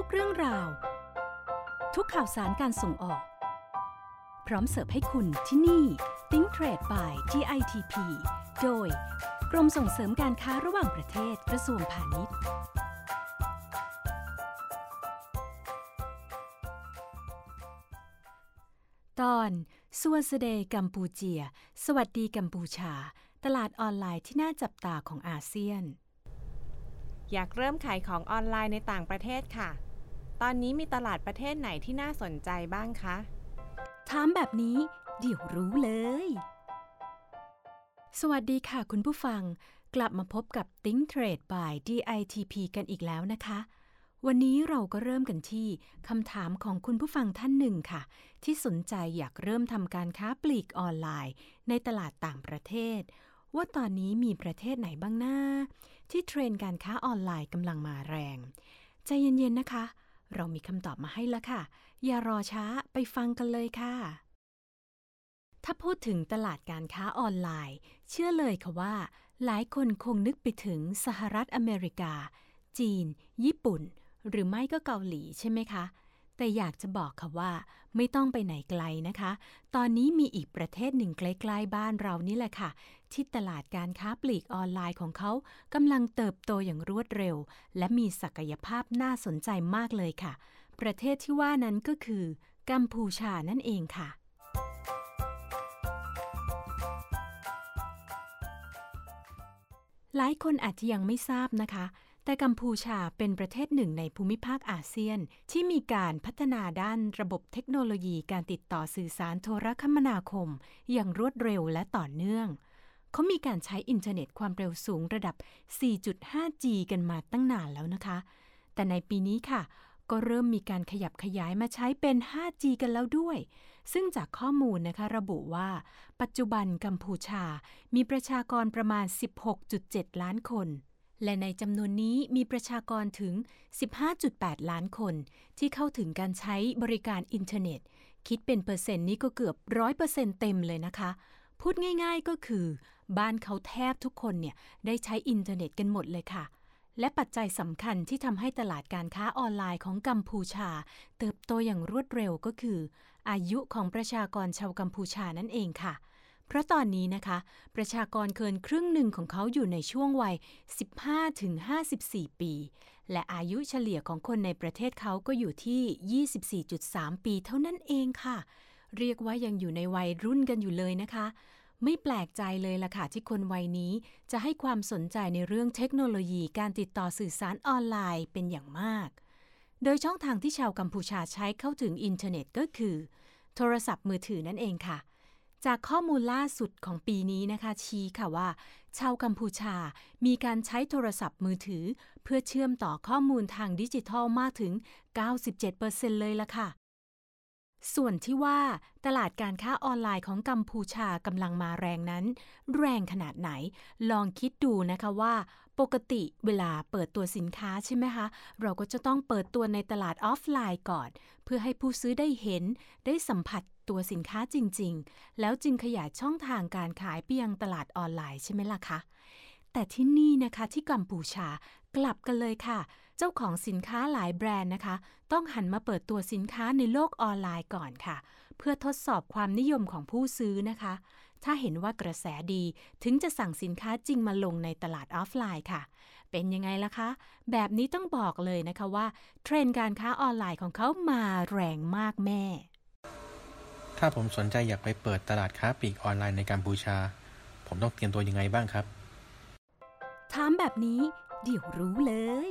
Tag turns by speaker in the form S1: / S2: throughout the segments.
S1: ทุกเรื่องราว ทุกข่าวสารการส่งออก พร้อมเสิร์ฟให้คุณที่นี่ Think Trade by GITP โดย กรมส่งเสริมการค้าระหว่างประเทศกระทรวงพาณิชย์ ตอนสวสเดกัมพูเจีย สวัสดีกัมพูชา ตลาดออนไลน์ที่น่าจับตาของอาเซียน
S2: อยากเริ่มขายของออนไลน์ในต่างประเทศค่ะ ตอนนี้มีตลาดประเทศไหนที่น่าสนใจบ้างคะ
S1: ถามแบบนี้เดี๋ยวรู้เลย สวัสดีค่ะคุณผู้ฟัง กลับมาพบกับ Think Trade by DITP กันอีกแล้วนะคะ วันนี้เราก็เริ่มกันที่คำถามของคุณผู้ฟังท่านหนึ่งค่ะ ที่สนใจอยากเริ่มทำการค้าปลีกออนไลน์ ในตลาดต่างประเทศ ว่าตอนนี้มีประเทศไหนบ้างนะ ที่เทรนการค้าออนไลน์กำลังมาแรง ใจเย็นๆนะคะ เรามีคำตอบมาให้แล้วค่ะ อย่ารอช้าไปฟังกันเลยค่ะ ถ้าพูดถึงตลาดการค้าออนไลน์ เชื่อเลยค่ะว่า หลายคนคงนึกไปถึงสหรัฐอเมริกา จีน ญี่ปุ่น หรือไม่ก็เกาหลีใช่ไหมคะ แต่อยากจะบอกค่ะว่า ไม่ต้องไปไหนไกลนะคะ ตอนนี้มีอีกประเทศหนึ่งใกล้ๆบ้านเรานี่แหละค่ะ ที่ตลาดการค้าปลีกออนไลน์ของเขากำลังเติบโตอย่างรวดเร็ว และมีศักยภาพน่าสนใจมากเลยค่ะ ประเทศที่ว่านั้นก็คือ กัมพูชานั่นเองค่ะหลายคนอาจจะยังไม่ทราบนะคะ แต่กัมพูชาเป็นประเทศหนึ่งในภูมิภาคอาเซียน ที่มีการพัฒนาด้านระบบเทคโนโลยีการติดต่อสื่อสารโทรคมนาคม อย่างรวดเร็วและต่อเนื่อง เขามีการใช้อินเทอร์เน็ตความเร็วสูงระดับ 4.5G กันมาตั้งนานแล้วนะคะ แต่ในปีนี้ค่ะ ก็เริ่มมีการขยับขยายมาใช้เป็น 5G กันแล้วด้วย ซึ่งจากข้อมูลนะคะระบุว่า ปัจจุบันกัมพูชา มีประชากรประมาณ 16.7 ล้านคน และในจำนวนนี้มีประชากรถึง 15.8 ล้านคนที่เข้าถึงการใช้บริการอินเทอร์เน็ต คิดเป็นเปอร์เซ็นต์นี้ก็เกือบ 100%เต็มเลยนะคะ พูดง่ายๆก็คือ บ้านเขาแทบทุกคนเนี่ยได้ใช้อินเทอร์เน็ตกันหมดเลยค่ะ และปัจจัยสำคัญที่ทำให้ตลาดการค้าออนไลน์ของกัมพูชา เติบโตอย่างรวดเร็วก็คือ อายุของประชากรชาวกัมพูชานั่นเองค่ะเราะตอนนี้นะคะ ประชากรเกินครึ่งหนึ่งของเขาอยู่ในช่วงวัย 15-54 ปี และอายุเฉลี่ยของคนในประเทศเขาก็อยู่ที่ 24.3 ปีเท่านั้นเองค่ะ เรียกว่ายังอยู่ในวัยรุ่นกันอยู่เลยนะคะ ไม่แปลกใจเลยล่ะค่ะที่คนวัยนี้จะให้ความสนใจในเรื่องเทคโนโลยีการติดต่อสื่อสารออนไลน์เป็นอย่างมาก โดยช่องทางที่ชาวกัมพูชาใช้เข้าถึงอินเทอร์เน็ตก็คือ โทรศัพท์มือถือนั่นเองค่ะ จากข้อมูลล่าสุดของปีนี้นะคะ ชี้ค่ะว่า ชาวกัมพูชามีการใช้โทรศัพท์มือถือ เพื่อเชื่อมต่อข้อมูลทางดิจิทัลมากถึง 97%เลยล่ะค่ะ ส่วนที่ว่าตลาดการค้าออนไลน์ของกัมพูชากำลังมาแรงนั้น แรงขนาดไหน ลองคิดดูนะคะว่า ปกติเวลาเปิดตัวสินค้าใช่ไหมคะ เราก็จะต้องเปิดตัวในตลาดออฟไลน์ก่อน เพื่อให้ผู้ซื้อได้เห็นได้สัมผัส ตัวสินค้าจริง ๆ แล้วจึงขยายช่องทางการขายไปยังตลาดออนไลน์ใช่ไหมล่ะคะ แต่ที่นี่นะคะที่กัมพูชากลับกันเลยค่ะ เจ้าของสินค้าหลายแบรนด์นะคะ ต้องหันมาเปิดตัวสินค้าในโลกออนไลน์ก่อนค่ะ เพื่อทดสอบความนิยมของผู้ซื้อนะคะ ถ้าเห็นว่ากระแสดีถึงจะสั่งสินค้าจริงมาลงในตลาดออฟไลน์ค่ะ เป็นยังไงล่ะคะ แบบนี้ต้องบอกเลยนะคะว่า เทรนด์การค้าออนไลน์ของเขามาแรงมากแม่
S3: ถ้าผมสนใจอยากไปเปิดตลาดค้าปลีกออนไลน์ในกัมพูชา ผมต้องเตรียมตัวยังไงบ้างครับ
S1: ถามแบบนี้ เดี๋ยวรู้เลย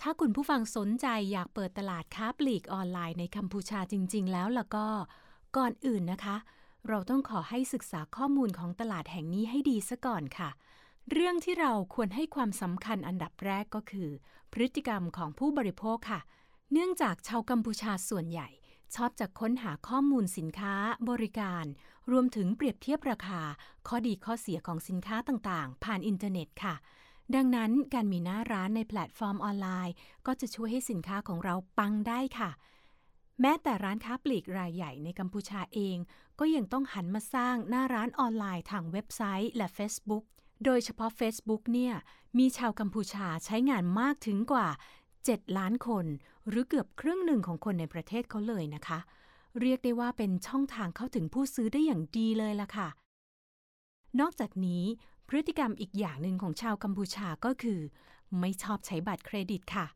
S1: ถ้าคุณผู้ฟังสนใจอยากเปิดตลาดค้าปลีกออนไลน์ในกัมพูชาจริง ๆ แล้วล่ะก็ก่อนอื่นนะคะ เราต้องขอให้ศึกษาข้อมูลของตลาดแห่งนี้ให้ดีซะก่อนค่ะเรื่องที่เราควรให้ความสำคัญอันดับแรกก็คือ พฤติกรรมของผู้บริโภคค่ะ เนื่องจากชาวกัมพูชาส่วนใหญ่ ชอบจะค้นหาข้อมูลสินค้าบริการ รวมถึงเปรียบเทียบราคา ข้อดีข้อเสียของสินค้าต่างๆ ผ่านอินเทอร์เน็ตค่ะ ดังนั้นการมีหน้าร้านในแพลตฟอร์มออนไลน์ ก็จะช่วยให้สินค้าของเราปังได้ค่ะ แม้แต่ร้านค้าปลีกรายใหญ่ในกัมพูชาเอง ก็ยังต้องหันมาสร้างหน้าร้านออนไลน์ทางเว็บไซต์และ Facebook โดยเฉพาะ Facebook เนี่ย มีชาวกัมพูชาใช้งานมากถึงกว่า 7 ล้านคน หรือเกือบครึ่งหนึ่งของคนในประเทศเขาเลยนะคะ เรียกได้ว่าเป็นช่องทางเข้าถึงผู้ซื้อได้อย่างดีเลยล่ะค่ะ นอกจากนี้ พฤติกรรมอีกอย่างหนึ่งของชาวกัมพูชาก็คือ ไม่ชอบใช้บัตรเครดิตค่ะ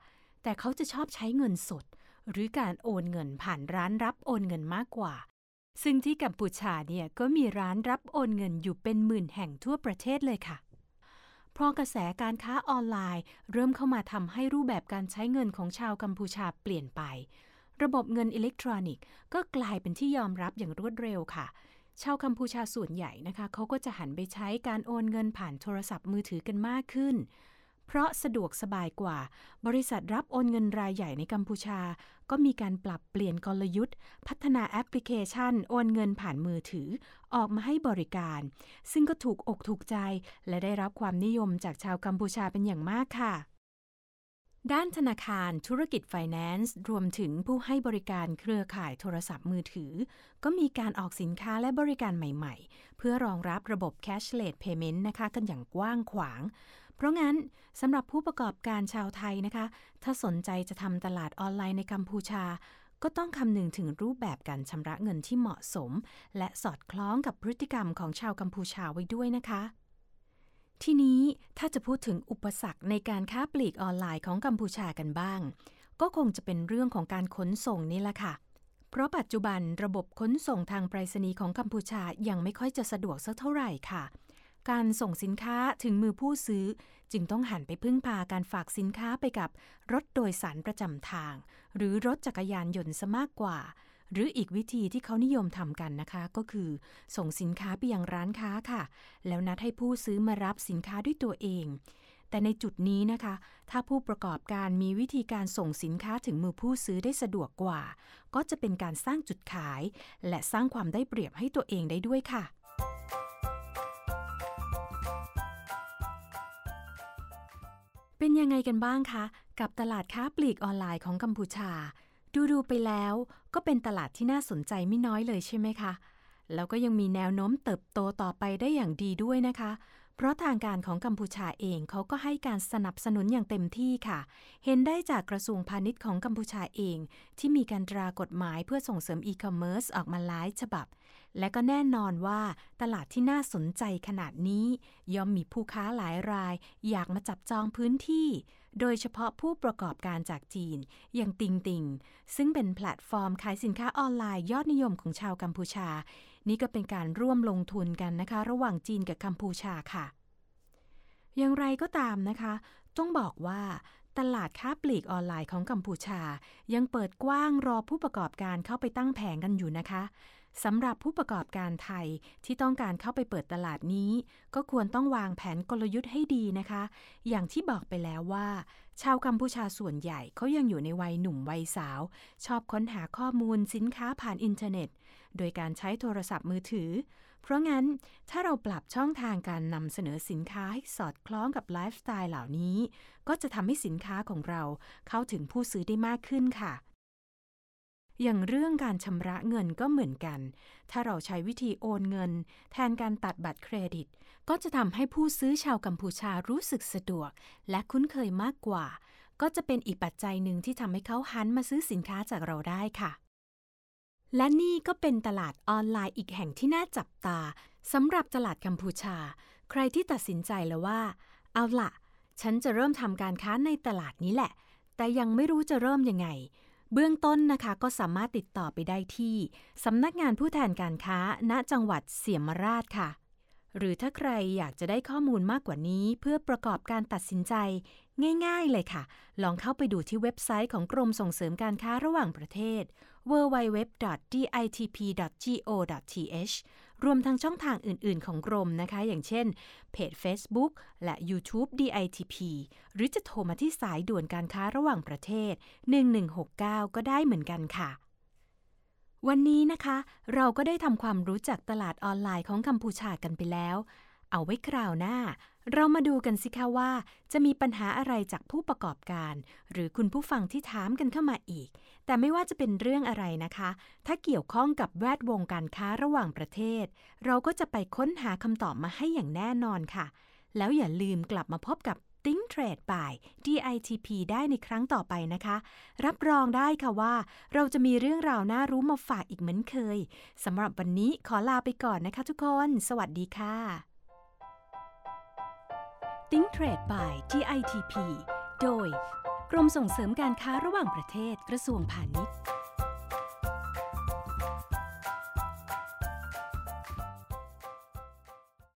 S1: แต่เขาจะชอบใช้เงินสด หรือการโอนเงินผ่านร้านรับโอนเงินมากกว่า ซึ่งที่กัมพูชาเนี่ยก็มีร้านรับโอนเงินอยู่เป็นหมื่นแห่งทั่วประเทศเลยค่ะ พอกระแสการค้าออนไลน์ เริ่มเข้ามาทำให้รูปแบบการใช้เงินของชาวกัมพูชาเปลี่ยนไป ระบบเงินอิเล็กทรอนิกส์ก็กลายเป็นที่ยอมรับอย่างรวดเร็วค่ะ ชาวกัมพูชาส่วนใหญ่นะคะเขาก็จะหันไปใช้การโอนเงินผ่านโทรศัพท์มือถือกันมากขึ้น เพราะสะดวกสบายกว่า บริษัทรับโอนเงินรายใหญ่ในกัมพูชา ก็มีการปรับเปลี่ยนกลยุทธ์ พัฒนาแอปพลิเคชัน โอนเงินผ่านมือถือออกมาให้บริการ ซึ่งก็ถูกอกถูกใจ และได้รับความนิยมจากชาวกัมพูชาเป็นอย่างมากค่ะ ด้านธนาคารธุรกิจไฟแนนซ์รวมถึงผู้ให้บริการเครือข่ายโทรศัพท์มือถือ ก็มีการออกสินค้าและบริการใหม่ๆ เพื่อรองรับระบบ cashless payment นะคะกันอย่างกว้างขวาง เพราะงั้นสำหรับผู้ประกอบการชาวไทยนะคะ ถ้าสนใจจะทำตลาดออนไลน์ในกัมพูชา ก็ต้องคำนึงถึงรูปแบบการชำระเงินที่เหมาะสม และสอดคล้องกับพฤติกรรมของชาวกัมพูชาไว้ด้วยนะคะ ทีนี้ถ้าจะพูดถึงอุปสรรคในการค้าปลีกออนไลน์ของกัมพูชากันบ้าง ก็คงจะเป็นเรื่องของการขนส่งนี่แหละค่ะ เพราะปัจจุบันระบบขนส่งทางไปรษณีย์ของกัมพูชายังไม่ค่อยจะสะดวกสักเท่าไหร่ค่ะ การส่งสินค้าถึงมือผู้ซื้อ จึงต้องหันไปพึ่งพาการฝากสินค้าไปกับรถโดยสารประจำทาง หรือรถจักรยานยนต์ซะมากกว่า หรืออีกวิธีที่เขานิยมทำกันนะคะ ก็คือส่งสินค้าไปยังร้านค้าค่ะ แล้วนัดให้ผู้ซื้อมารับสินค้าด้วยตัวเอง แต่ในจุดนี้นะคะ ถ้าผู้ประกอบการมีวิธีการส่งสินค้าถึงมือผู้ซื้อได้สะดวกกว่า ก็จะเป็นการสร้างจุดขาย และสร้างความได้เปรียบให้ตัวเองได้ด้วยค่ะเป็นยังไงกันบ้างคะ กับตลาดค้าปลีกออนไลน์ของกัมพูชา ดูดูไปแล้วก็เป็นตลาดที่น่าสนใจไม่น้อยเลยใช่ไหมคะ แล้วก็ยังมีแนวโน้มเติบโตต่อไปได้อย่างดีด้วยนะคะ เพราะทางการของกัมพูชาเองเขาก็ให้การสนับสนุนอย่างเต็มที่ค่ะ เห็นได้จากกระทรวงพาณิชย์ของกัมพูชาเอง ที่มีการตรากฎหมายเพื่อส่งเสริมอีคอมเมิร์ซออกมาหลายฉบับ และก็แน่นอนว่าตลาดที่น่าสนใจขนาดนี้ ย่อมมีผู้ค้าหลายราย อยากมาจับจองพื้นที่ โดยเฉพาะผู้ประกอบการจากจีน อย่างติงติงซึ่งเป็นแพลตฟอร์มขายสินค้าออนไลน์ยอดนิยมของชาวกัมพูชา นี่ก็เป็นการร่วมลงทุนกันนะคะ ระหว่างจีนกับกัมพูชาค่ะ อย่างไรก็ตามนะคะ ต้องบอกว่าตลาดค้าปลีกออนไลน์ของกัมพูชา ยังเปิดกว้างรอผู้ประกอบการเข้าไปตั้งแผงกันอยู่นะคะ สำหรับผู้ประกอบการไทยที่ต้องการเข้าไปเปิดตลาดนี้ ก็ควรต้องวางแผนกลยุทธ์ให้ดีนะคะ อย่างที่บอกไปแล้วว่า ชาวกัมพูชาส่วนใหญ่เขายังอยู่ในวัยหนุ่มวัยสาว ชอบค้นหาข้อมูลสินค้าผ่านอินเทอร์เน็ต โดยการใช้โทรศัพท์มือถือ เพราะงั้นถ้าเราปรับช่องทางการนำเสนอสินค้าให้สอดคล้องกับไลฟ์สไตล์เหล่านี้ ก็จะทำให้สินค้าของเราเข้าถึงผู้ซื้อได้มากขึ้นค่ะ อย่างเรื่องการชำระเงินก็เหมือนกัน ถ้าเราใช้วิธีโอนเงิน แทนการตัดบัตรเครดิต ก็จะทำให้ผู้ซื้อชาวกัมพูชารู้สึกสะดวก และคุ้นเคยมากกว่า ก็จะเป็นอีกปัจจัยหนึ่งที่ทำให้เขาหันมาซื้อสินค้าจากเราได้ค่ะ และนี่ก็เป็นตลาดออนไลน์อีกแห่งที่น่าจับตาสำหรับตลาดกัมพูชา ใครที่ตัดสินใจแล้วว่า เอาละฉันจะเริ่มทำการค้าในตลาดนี้แหละ แต่ยังไม่รู้จะเริ่มยังไง เบื้องต้นนะคะก็สามารถติดต่อไปได้ที่สำนักงานผู้แทนการค้า ณจังหวัดเสียมราชค่ะ หรือถ้าใครอยากจะได้ข้อมูลมากกว่านี้ เพื่อประกอบการตัดสินใจ ง่าย ๆ เลยค่ะ ลองเข้าไปดูที่เว็บไซต์ของกรมส่งเสริมการค้าระหว่างประเทศ www.ditp.go.th รวมทั้งช่องทางอื่น ๆ ของกรมนะคะ อย่างเช่น เพจ Facebook และ YouTube DITP หรือจะโทรมาที่สายด่วนการค้าระหว่างประเทศ 1169 ก็ได้เหมือนกันค่ะ วันนี้นะคะ เราก็ได้ทำความรู้จักตลาดออนไลน์ของกัมพูชากันไปแล้ว เอาไว้คราวหน้า เรามาดูกันสิคะว่า จะมีปัญหาอะไรจากผู้ประกอบการ หรือคุณผู้ฟังที่ถามกันเข้ามาอีก แต่ไม่ว่าจะเป็นเรื่องอะไรนะคะ ถ้าเกี่ยวข้องกับแวดวงการค้าระหว่างประเทศ เราก็จะไปค้นหาคำตอบมาให้อย่างแน่นอนค่ะ แล้วอย่าลืมกลับมาพบกับ t ิ้งเทรดบา by DITP ได้ในครั้งต่อไปนะคะ รับรองได้ค่ะว่า เราจะมีเรื่องราวน่ารู้มาฝากอีกเหมือนเคยสำหรับวันนี้ขอลาไปก่อนนะคะทุกคน สวัสดีค่ะ Think Trade by GITP โดย กรมส่งเสริมการค้าระหว่างประเทศกระทรวงพาณิชย์